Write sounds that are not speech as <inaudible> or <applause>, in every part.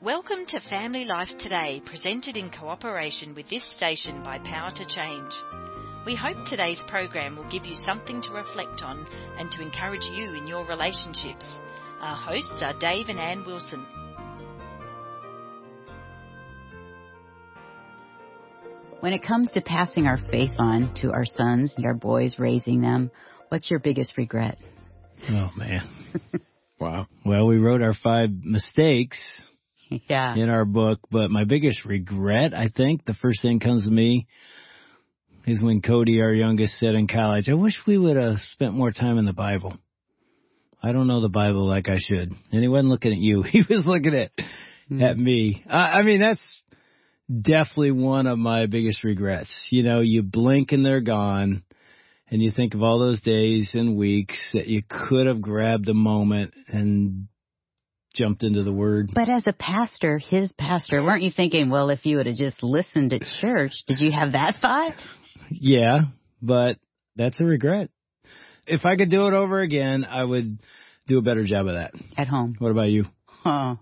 Welcome to Family Life Today, presented in cooperation with this station by Power to Change. We hope today's program will give you something to reflect on and to encourage you in your relationships. Our hosts are Dave and Ann Wilson. When it comes to passing our faith on to our sons and our boys, raising them, what's your biggest regret? Oh man. <laughs> wow. Well, we wrote our five mistakes <laughs> yeah. in our book, but my biggest regret, I think, the first thing comes to me is when Cody, our youngest, said in college, I wish we would have spent more time in the Bible. I don't know the Bible like I should. And he wasn't looking at you. <laughs> He was looking at, mm. at me. I, I mean, that's definitely one of my biggest regrets. You know, you blink and they're gone and you think of all those days and weeks that you could have grabbed a moment and jumped into the word. But as a pastor, his pastor, weren't you thinking, well, if you would have just listened at church, did you have that thought? Yeah, but that's a regret. If I could do it over again, I would do a better job of that. At home. What about you? Oh.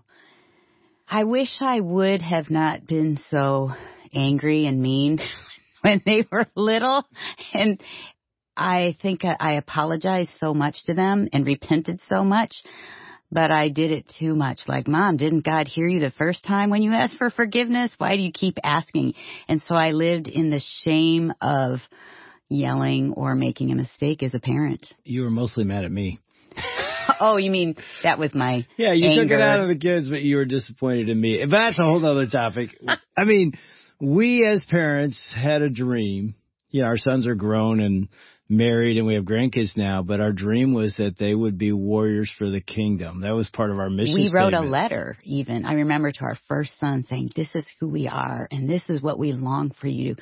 I wish I would have not been so angry and mean <laughs> when they were little. And I think I apologized so much to them and repented so much but I did it too much. Like, mom, didn't God hear you the first time when you asked for forgiveness? Why do you keep asking? And so I lived in the shame of yelling or making a mistake as a parent. You were mostly mad at me. <laughs> oh, you mean that was my yeah? You anger. took it out of the kids, but you were disappointed in me. But that's a whole other topic. I mean, we as parents had a dream. You know, our sons are grown and married and we have grandkids now, but our dream was that they would be warriors for the kingdom. That was part of our mission. We wrote statement. a letter even. I remember to our first son saying, this is who we are and this is what we long for you,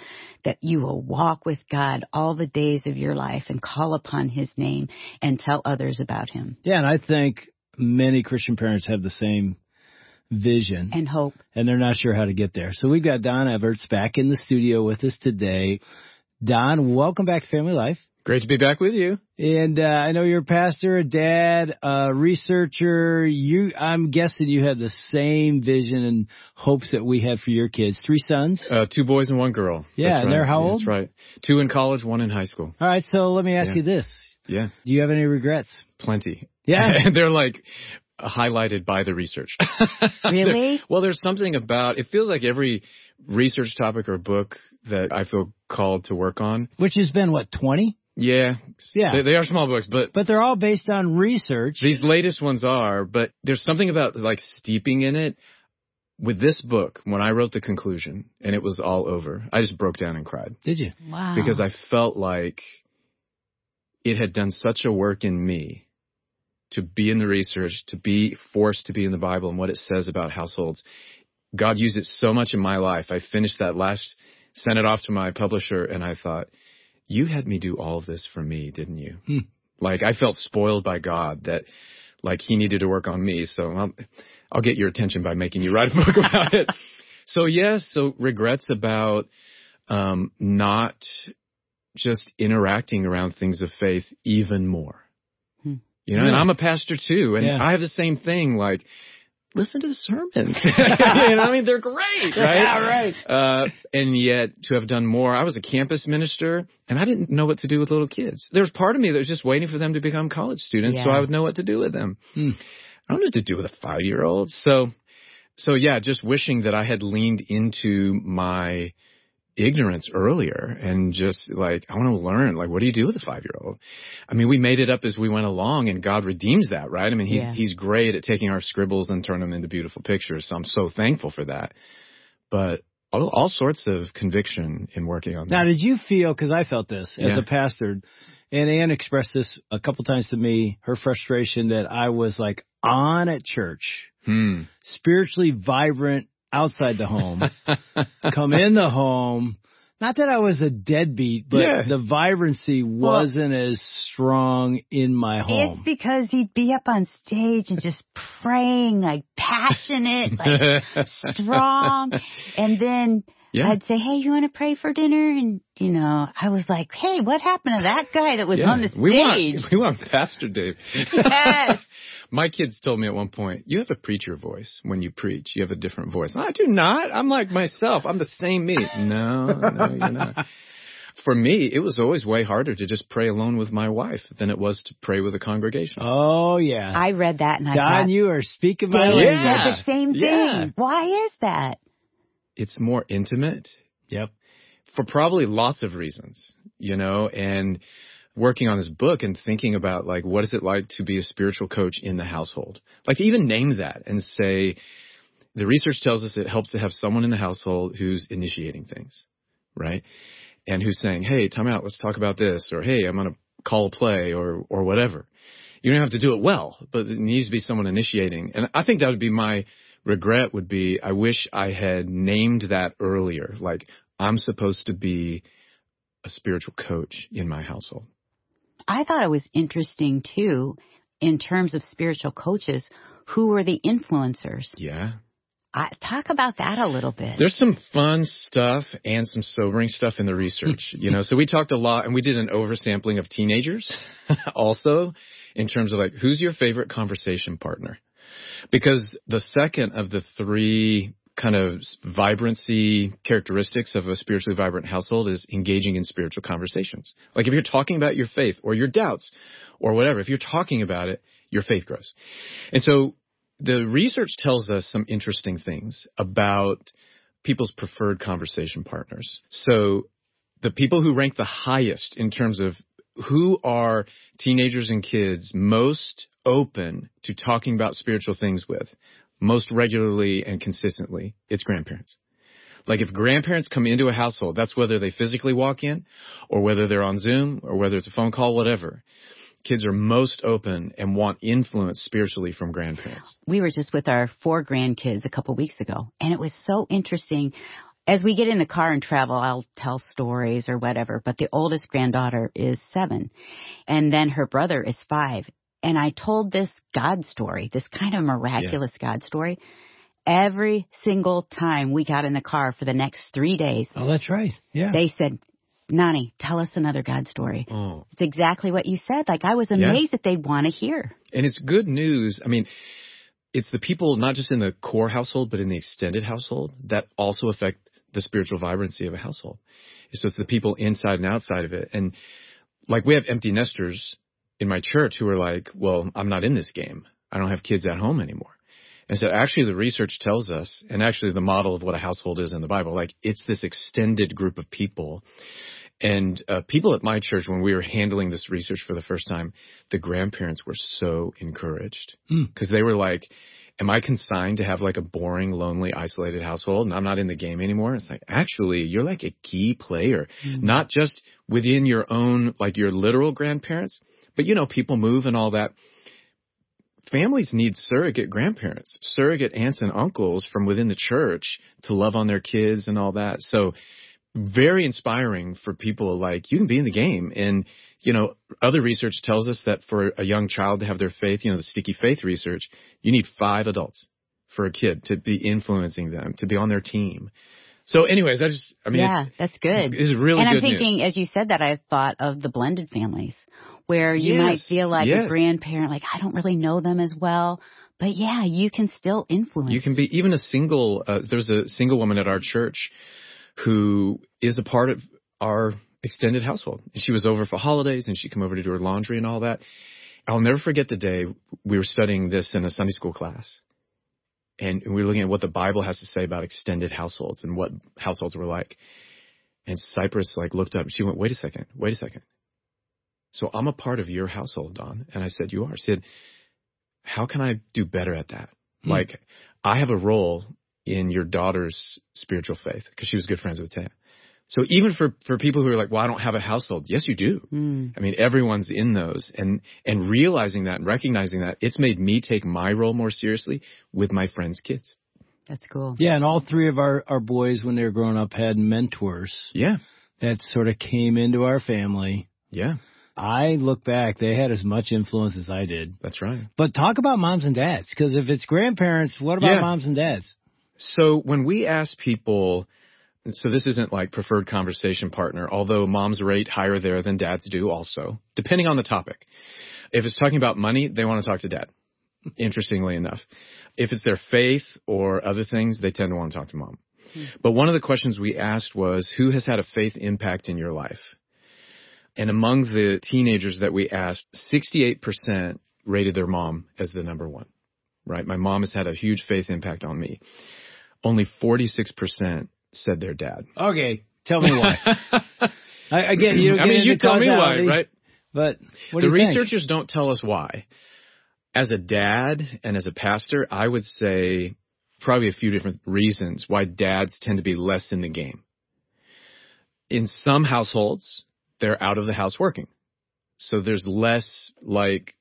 that you will walk with God all the days of your life and call upon his name and tell others about him. Yeah. And I think many Christian parents have the same vision and hope and they're not sure how to get there. So we've got Don Everts back in the studio with us today. Don, welcome back to Family Life. Great to be back with you. And uh, I know you're a pastor, a dad, a researcher. You, I'm guessing you have the same vision and hopes that we have for your kids. Three sons, uh, two boys and one girl. Yeah, That's and right. they're how yeah, old? That's right. Two in college, one in high school. All right, so let me ask Yeah. you this: Yeah, Do you have any regrets? plenty. Yeah. <laughs> and they're like highlighted by the research. <laughs> Really? well, there's something about it. Feels like every research topic or book that I feel called to work on. Which has been what twenty, Yeah, Yeah. They, they are small books, but but they're all based on research. These latest ones are, but there's something about like steeping in it. With this book, when I wrote the conclusion and it was all over, I just broke down and cried Did you? Wow. because I felt like it had done such a work in me to be in the research, to be forced to be in the Bible and what it says about households. God used it so much in my life. I finished that last, sent it off to my publisher, and I thought, you had me do all of this for me, didn't you? Hmm. Like I felt spoiled by God that like he needed to work on me. So I'll, I'll get your attention by making you write a book <laughs> about it. So yes, so regrets about um, not just interacting around things of faith even more. Hmm. You know, and I'm a pastor too, and Yeah. I have the same thing. Like, listen to the sermons. <laughs> you know, I mean, they're great, right? Yeah, right. Uh, and yet to have done more, I was a campus minister and I didn't know what to do with little kids. There was part of me that was just waiting for them to become college students so I would know what to do with them. Hmm. I don't know what to do with a five year old. So, so yeah, just wishing that I had leaned into my ignorance earlier and just like, I want to learn, like, what do you do with a five year old? I mean, we made it up as we went along and God redeems that, right? I mean, he's, Yeah. he's great at taking our scribbles and turning them into beautiful pictures. So I'm so thankful for that. But all, all sorts of conviction in working on Now, did you feel? Because I felt this as Yeah. a pastor, and Ann expressed this a couple times to me. Her frustration that I was like on at church, Hmm. spiritually vibrant outside the home, come in the home. Not that I was a deadbeat, but Yeah. the vibrancy wasn't as strong in my home. It's because he'd be up on stage and just praying like passionate, like <laughs> strong. And then Yeah. I'd say, Hey, you want to pray for dinner? And, you know, I was like, Hey, what happened to that guy that was Yeah. on the stage? We want, we want Pastor Dave. <laughs> Yes. My kids told me at one point, you have a preacher voice when you preach. You have a different voice. I do not. I'm like myself. I'm the same me. No, no, you're not. <laughs> For me, it was always way harder to just pray alone with my wife than it was to pray with a congregation. Oh yeah. I read that and I Don, thought, you are speaking my Dave language. Yeah. the same thing. Yeah. Why is that? It's more intimate Yep. for probably lots of reasons, you know, and working on this book and thinking about like what is it like to be a spiritual coach in the household? Like to even name that and say the research tells us it helps to have someone in the household who's initiating things, right? And who's saying, "Hey, time out, let's talk about this," or "Hey, I'm going to call a play," or or whatever. You don't have to do it well, but it needs to be someone initiating. And I think that would be my regret would be I wish I had named that earlier. Like I'm supposed to be a spiritual coach in my household. I thought it was interesting too, in terms of spiritual coaches, who were the influencers. Yeah. I, talk about that a little bit. There's some fun stuff and some sobering stuff in the research, you know. <laughs> So we talked a lot and we did an oversampling of teenagers <laughs> also in terms of like who's your favorite conversation partner? Because the second of the three kind of vibrancy characteristics of a spiritually vibrant household is engaging in spiritual conversations. Like if you're talking about your faith or your doubts or whatever, if you're talking about it, your faith grows. And so the research tells us some interesting things about people's preferred conversation partners. So the people who rank the highest in terms of who are teenagers and kids most open to talking about spiritual things with most regularly and consistently, it's grandparents. Like if grandparents come into a household, that's whether they physically walk in or whether they're on Zoom or whether it's a phone call, whatever. Kids are most open and want influence spiritually from grandparents. we were just with our four grandkids a couple weeks ago, and it was so interesting. As we get in the car and travel, I'll tell stories or whatever, but the oldest granddaughter is seven, and then her brother is five. And I told this God story, this kind of miraculous God story. Every single time we got in the car for the next three days, Oh, that's right. Yeah. they said, Nani, tell us another God story. Oh. It's exactly what you said. Like I was Yeah. amazed that they'd want to hear. And it's good news. I mean, it's the people not just in the core household, but in the extended household that also affect the spiritual vibrancy of a household. So it's the people inside and outside of it. And like we have empty nesters in my church who are like, well, I'm not in this game. I don't have kids at home anymore. And so actually the research tells us, and actually the model of what a household is in the Bible, like it's this extended group of people. And uh, people at my church, when we were handling this research for the first time, the grandparents were so encouraged Mm. because they were like, "Am I consigned to have like a boring, lonely, isolated household, and I'm not in the game anymore?" It's like, actually, you're like a key player, not just within your own, like your literal grandparents, but you know, people move and all that. Families need surrogate grandparents, surrogate aunts and uncles from within the church to love on their kids and all that. So very inspiring for people like you can be in the game and you know other research tells us that for a young child to have their faith you know the sticky faith research you need five adults for a kid to be influencing them to be on their team so anyways i just i mean yeah, that's good. it's really and I'm thinking, news as you said that, I thought of the blended families, where you Yes, might feel like yes. a grandparent, like I don't really know them as well, but yeah, you can still influence. You can be even a single. Uh, there's a single woman at our church who is a part of our extended household. She was over for holidays and she'd come over to do her laundry and all that. I'll never forget the day we were studying this in a Sunday school class. And we were looking at what the Bible has to say about extended households and what households were like. And Cypress like looked up. She went, "Wait a second, wait a second. So I'm a part of your household, Don." And I said, "You are." She said, "How can I do better at that? Hmm. Like, I have a role in your daughter's spiritual faith because she was good friends with Taya. So even for for people who are like, "Well, I don't have a household," yes, you do. Mm. I mean, everyone's in those, and and realizing that and recognizing that, it's made me take my role more seriously with my friends' kids. That's cool. Yeah, and all three of our, our boys, when they were growing up, had mentors Yeah, that sort of came into our family. yeah, I look back, they had as much influence as I did. that's right. But talk about moms and dads, because if it's grandparents, what about Yeah. moms and dads? So when we ask people, so this isn't like preferred conversation partner, although moms rate higher there than dads do also, depending on the topic. If it's talking about money, they want to talk to dad. interestingly enough. If it's their faith or other things, they tend to want to talk to mom. Hmm. But one of the questions we asked was, who has had a faith impact in your life? And among the teenagers that we asked, 68% rated their mom as the number one, right? My mom has had a huge faith impact on me. Only 46% said their dad. Okay, tell me why. <laughs> I, again, you I mean, you tell me why, right? But what the do you think? researchers don't tell us why. As a dad and as a pastor, I would say probably a few different reasons why dads tend to be less in the game. In some households, they're out of the house working. So there's less like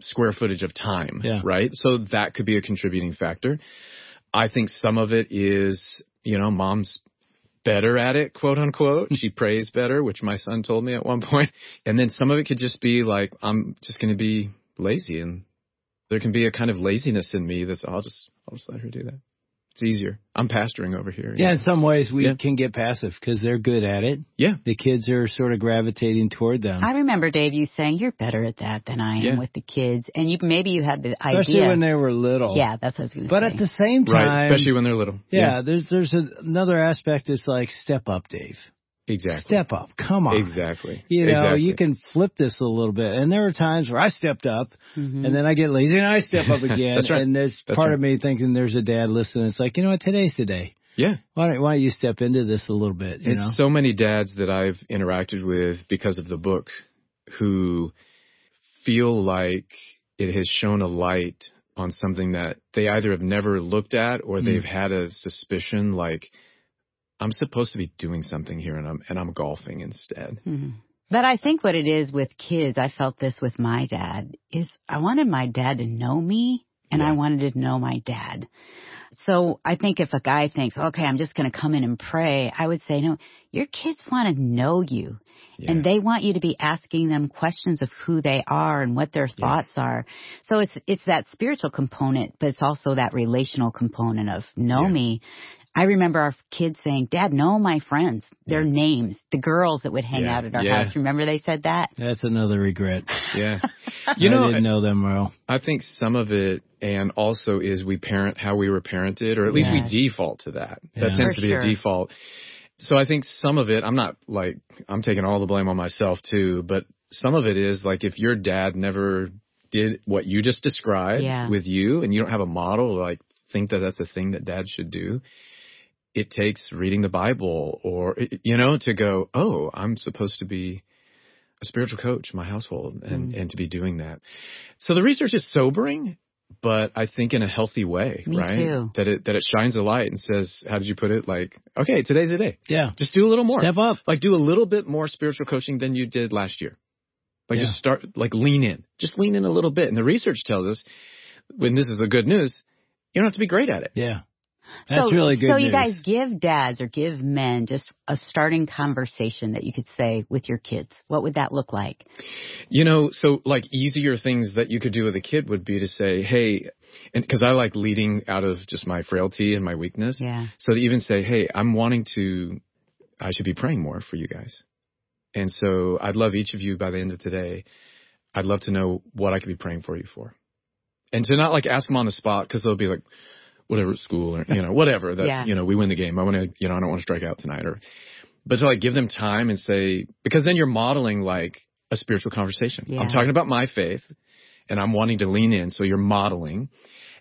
square footage of time, Yeah. right? So that could be a contributing factor. I think some of it is, you know, mom's better at it, quote unquote. she <laughs> prays better, which my son told me at one point. And then some of it could just be like, I'm just going to be lazy and there can be a kind of laziness in me that's, I'll just, I'll just let her do that. It's easier. I'm pastoring over here. Yeah, in some ways we Yeah. can get passive because they're good at it. Yeah. The kids are sort of gravitating toward them. I remember Dave, you saying you're better at that than I am Yeah. with the kids, and you maybe you had the idea. Especially when they were little. yeah, that's what I was going to But say. at the same time, Right. Especially when they're little. yeah, there's there's a, another aspect that's like step up, Dave. Exactly. Step up. Come on. Exactly. You know, Exactly. you can flip this a little bit. And there are times where I stepped up Mhm. and then I get lazy and I step up <laughs> again. That's right. And there's That's part right. of me thinking there's a dad listening. It's like, you know what, today's the day. Yeah. Why don't, why don't you step into this a little bit? You It's know? so many dads that I've interacted with because of the book who feel like it has shown a light on something that they either have never looked at or Mm. they've had a suspicion like I'm supposed to be doing something here and I'm and I'm golfing instead. Mhm. But I think what it is with kids, I felt this with my dad, is I wanted my dad to know me and I wanted to know my dad. So I think if a guy thinks, okay, I'm just going to come in and pray, I would say, no, your kids want to know you. Yeah. And they want you to be asking them questions of who they are and what their thoughts are. So it's it's that spiritual component, but it's also that relational component of know Yeah. me. I remember our kids saying, "Dad, know my friends, their names, the girls that would hang Yeah. out at our Yeah. house." Remember they said that? That's another regret. yeah. <laughs> You I know, didn't know them well. I think some of it, and also is we parent how we were parented, or at least Yes. we default to that. Yeah. That tends For to be a default. So I think some of it, I'm not like, I'm taking all the blame on myself too, but some of it is like if your dad never did what you just described Yeah. with you and you don't have a model, like think that that's a thing that dad should do. It takes reading the Bible or, you know, to go, oh, I'm supposed to be a spiritual coach in my household and, Mm. and to be doing that. So the research is sobering, but I think in a healthy way, Me right? too. That it, that it shines a light and says, how did you put it? Like, okay, today's the day. Yeah. Just do a little more. Step up. Like do a little bit more spiritual coaching than you did last year. Like Yeah. just start, like lean in, just lean in a little bit. And the research tells us when this is the good news, you don't have to be great at it. Yeah. That's so, really good So you guys give dads or give men just a starting conversation that you could say with your kids. What would that look like? You know, so like easier things that you could do with a kid would be to say, hey, and cause I like leading out of just my frailty and my weakness. Yeah. So to even say, hey, I'm wanting to, I should be praying more for you guys. And so I'd love each of you by the end of today, I'd love to know what I could be praying for you for. And to not like ask them on the spot because they'll be like, whatever at school or, you know, <laughs> whatever that, Yeah. you know, we win the game. I want to, you know, I don't want to strike out tonight or, but to like give them time and say, because then you're modeling like a spiritual conversation. Yeah. I'm talking about my faith and I'm wanting to lean in. So you're modeling.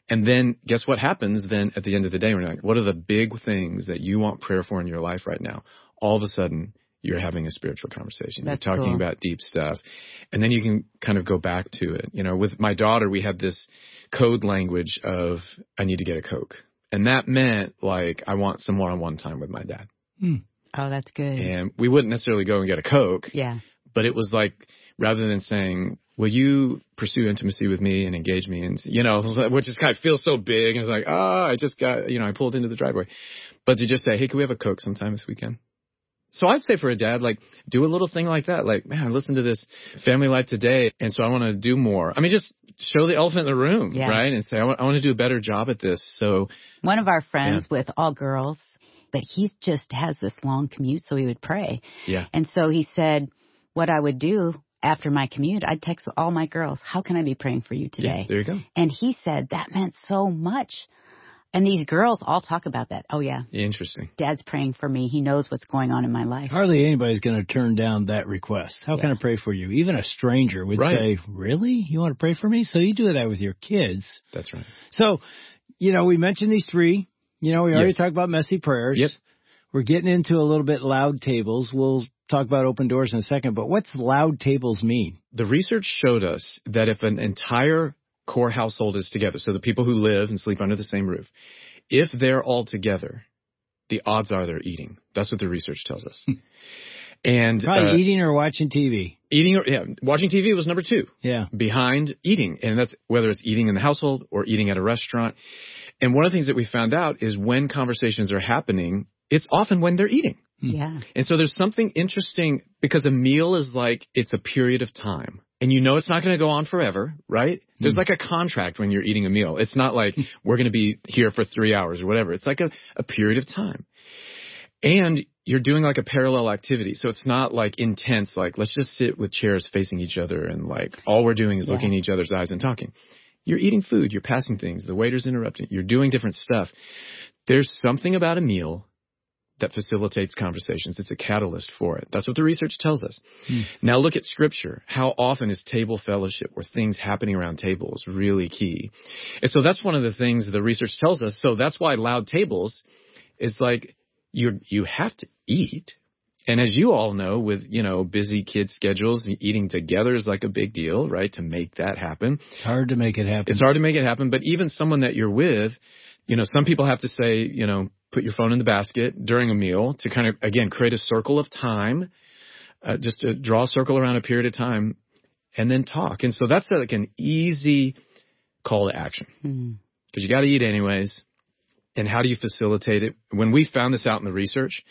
And then guess what happens then at the end of the day? We're like, what are the big things that you want prayer for in your life right now? All of a sudden, you're having a spiritual conversation. That's you're talking cool. about deep stuff. And then you can kind of go back to it. You know, with my daughter, we had this code language of, I need to get a Coke. And that meant like, I want some one-on-one time with my dad. Hmm. Oh, that's good. And we wouldn't necessarily go and get a Coke, yeah. but it was like, rather than saying, will you pursue intimacy with me and engage me? And, you know, <laughs> which is kind of feels so big. And it's like, oh, I just got, you know, I pulled into the driveway. But to just say, hey, can we have a Coke sometime this weekend? So I'd say for a dad, like, do a little thing like that. Like, man, I listened to this family life today. And so I want to do more. I mean, just show the elephant in the room, Yeah. right? And say, I want, I want to do a better job at this. So One of our friends with all girls, but he just has this long commute, so he would pray. yeah, And so he said, what I would do after my commute, I'd text all my girls, "How can I be praying for you Yeah, today?" there you go. And he said that meant so much. And these girls all talk about that. Oh yeah, Interesting. Dad's praying for me. He knows what's going on in my life. Hardly anybody's going to turn down that request. How can I pray for you? Even a stranger would Right. say, "Really? You want to pray for me?" So you do that with your kids. That's right. So, you know, we mentioned these three. You know, we already Yes. talked about messy prayers. Yep. We're getting into a little bit loud tables. We'll talk about open doors in a second, but what's loud tables mean? The research showed us that if an entire core household is together, so the people who live and sleep under the same roof, if they're all together, the odds are they're eating. That's what the research tells us. and Probably uh, eating or watching TV. eating, or yeah, watching TV was number two. Yeah. behind eating. And that's whether it's eating in the household or eating at a restaurant. And one of the things that we found out is when conversations are happening, it's often when they're eating. Hmm. Yeah. And so there's something interesting because a meal is like, it's a period of time. And you know it's not going to go on forever, right? There's hmm. like a contract when you're eating a meal. It's not like <laughs> we're going to be here for three hours or whatever. It's like a, a period of time. And you're doing like a parallel activity. So it's not like intense, like let's just sit with chairs facing each other and like all we're doing is Yeah. looking in each other's eyes and talking. You're eating food, you're passing things, the waiter's interrupting, you're doing different stuff. There's something about a meal that facilitates conversations. It's a catalyst for it. That's what the research tells us. Hmm. Now look at scripture. How often is table fellowship or things happening around tables really key? And so that's one of the things the research tells us. So that's why loud tables is like you you have to eat. And as you all know, with, you know, busy kid schedules, eating together is like a big deal, right? To make that happen. It's hard to make it happen. It's hard to make it happen, but even someone that you're with, you know, some people have to say, you know, put your phone in the basket during a meal to kind of, again, create a circle of time, uh, just to draw a circle around a period of time and then talk. And so that's like an easy call to action Hmm. because you got to eat anyways. And how do you facilitate it? When we found this out in the research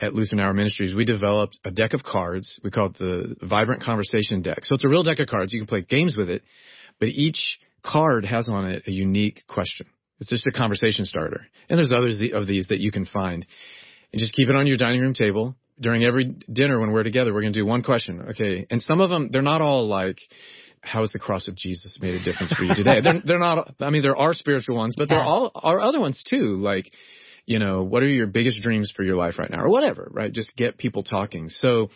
at Lutheran Hour Ministries, we developed a deck of cards. We call it the Vibrant Conversation Deck. So it's a real deck of cards. You can play games with it, but each card has on it a unique question. It's just a conversation starter. And there's others of these that you can find. And just keep it on your dining room table. During every dinner when we're together, we're going to do one question. Okay. And some of them, they're not all like, how has the cross of Jesus made a difference for you today? <laughs> they're, they're not, I mean, there are spiritual ones, but there all are other ones too. Like, you know, what are your biggest dreams for your life right now or whatever, right? Just get people talking. So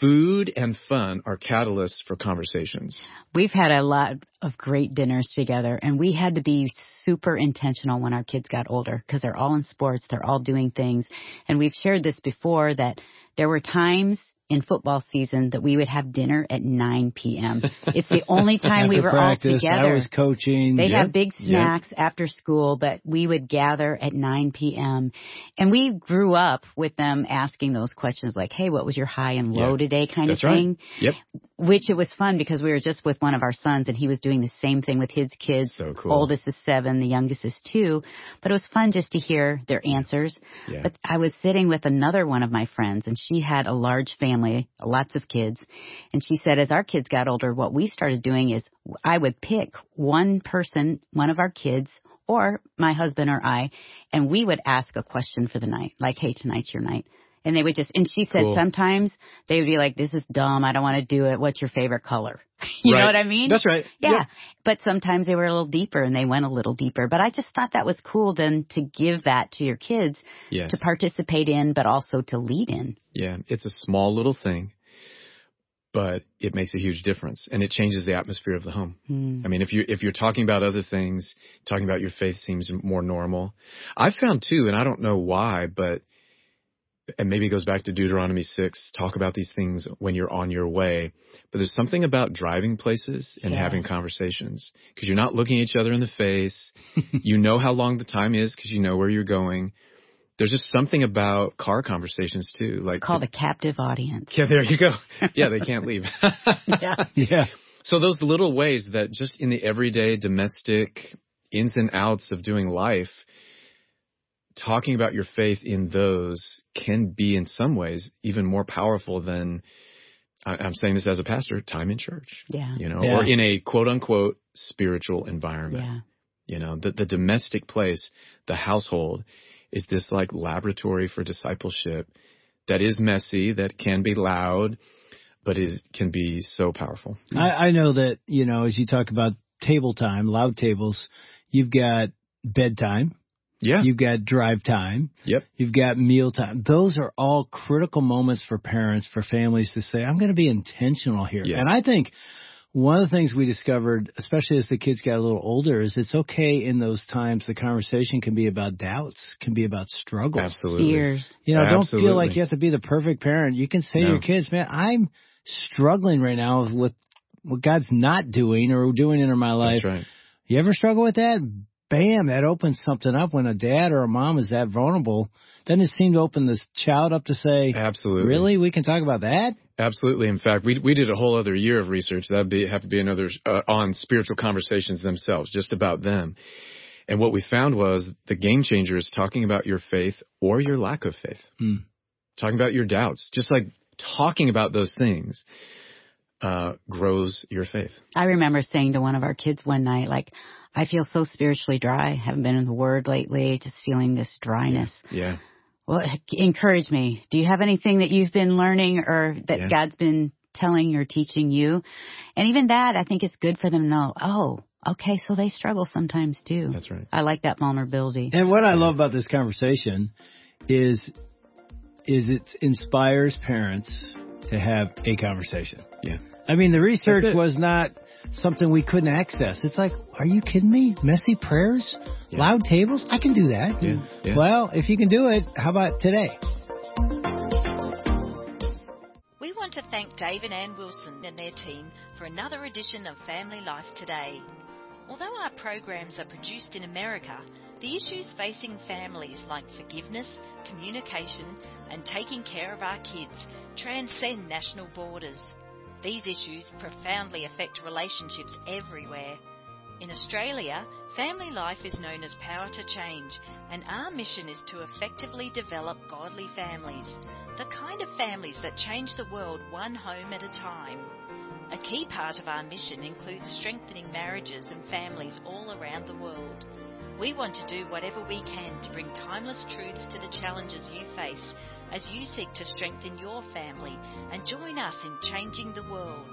food and fun are catalysts for conversations. We've had a lot of great dinners together, and we had to be super intentional when our kids got older because they're all in sports, they're all doing things. And we've shared this before that there were times in football season that we would have dinner at 9 p.m. It's the only <laughs> time we were all together. I was coaching. They Yep. have big Yep. snacks after school, but we would gather at 9 p.m. And we grew up with them asking those questions like, hey, what was your high and low Yeah. today kind That's of right. thing. Yep. Which it was fun because we were just with one of our sons and he was doing the same thing with his kids. So cool. Oldest is seven, the youngest is two. But it was fun just to hear their answers. Yeah. But I was sitting with another one of my friends and she had a large family, lots of kids. And she said, as our kids got older, what we started doing is I would pick one person, one of our kids, or my husband or I, and we would ask a question for the night, like, hey, tonight's your night. And they would just, and she said Cool. sometimes they would be like, this is dumb. I don't want to do it. What's your favorite color? <laughs> you know what I mean? That's right. Yeah. Yep. But sometimes they were a little deeper and they went a little deeper. But I just thought that was cool then to give that to your kids Yes. to participate in, but also to lead in. Yeah, it's a small little thing, but it makes a huge difference and it changes the atmosphere of the home. Hmm. I mean, if you if you're talking about other things, talking about your faith seems more normal. I found too, and I don't know why, but and maybe it goes back to Deuteronomy 6, talk about these things when you're on your way. But there's something about driving places and Yeah. having conversations because you're not looking each other in the face. <laughs> you know how long the time is because you know where you're going. There's just something about car conversations too, like Called a captive audience. yeah, there you go. <laughs> Yeah, they can't leave. <laughs> Yeah. Yeah. So those little ways that just in the everyday domestic ins and outs of doing life, talking about your faith in those can be in some ways even more powerful than I- I'm saying this as a pastor, time in church, Yeah. you know, Yeah. or in a quote unquote spiritual environment. Yeah. You know, the, the domestic place, the household is this like laboratory for discipleship that is messy, that can be loud, but is can be so powerful. Mm. I, I know that, you know, as you talk about table time, loud tables, you've got bedtime. Yeah. You've got drive time. Yep. You've got meal time. Those are all critical moments for parents, for families to say, I'm going to be intentional here. Yes. And I think one of the things we discovered, especially as the kids got a little older, is it's okay in those times. The conversation can be about doubts, can be about struggles. Absolutely. Fears. You know, don't feel like you have to be the perfect parent. You can say to your kids, man, I'm struggling right now with what God's not doing or doing in my life. That's right. You ever struggle with that? Bam, that opens something up when a dad or a mom is that vulnerable. Doesn't it seem to open this child up to say, Absolutely. really? We can talk about that? Absolutely. In fact, we we did a whole other year of research. That'd be have to be another uh, on spiritual conversations themselves, just about them. And what we found was the game changer is talking about your faith or your lack of faith. Hmm. Talking about your doubts, just like talking about those things uh, grows your faith. I remember saying to one of our kids one night, like, I feel so spiritually dry. Haven't been in the Word lately. Just feeling this dryness. Yeah. Well, encourage me. Do you have anything that you've been learning or that Yeah. God's been telling or teaching you? And even that, I think it's good for them to know. Oh, okay, so they struggle sometimes too. That's right. I like that vulnerability. And what I love about this conversation is, is it inspires parents to have a conversation. Yeah. I mean, the research was not something we couldn't access. It's like, are you kidding me? Messy prayers? Yeah. Loud tables? I can do that. Yeah. Yeah. Well, if you can do it, how about today? We want to thank Dave and Ann Wilson and their team for another edition of Family Life Today. Although our programs are produced in America, the issues facing families like forgiveness, communication, and taking care of our kids transcend national borders. These issues profoundly affect relationships everywhere. In Australia, family life is known as Power to Change, and our mission is to effectively develop godly families, the kind of families that change the world one home at a time. A key part of our mission includes strengthening marriages and families all around the world. We want to do whatever we can to bring timeless truths to the challenges you face as you seek to strengthen your family and join us in changing the world.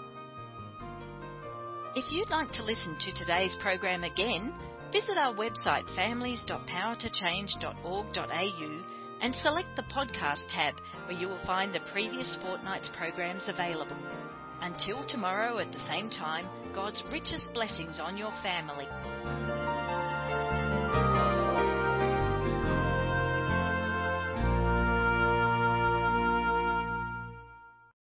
If you'd like to listen to today's program again, visit our website families.powertochange.org.au and select the podcast tab where you will find the previous fortnight's programs available. Until tomorrow at the same time, God's richest blessings on your family.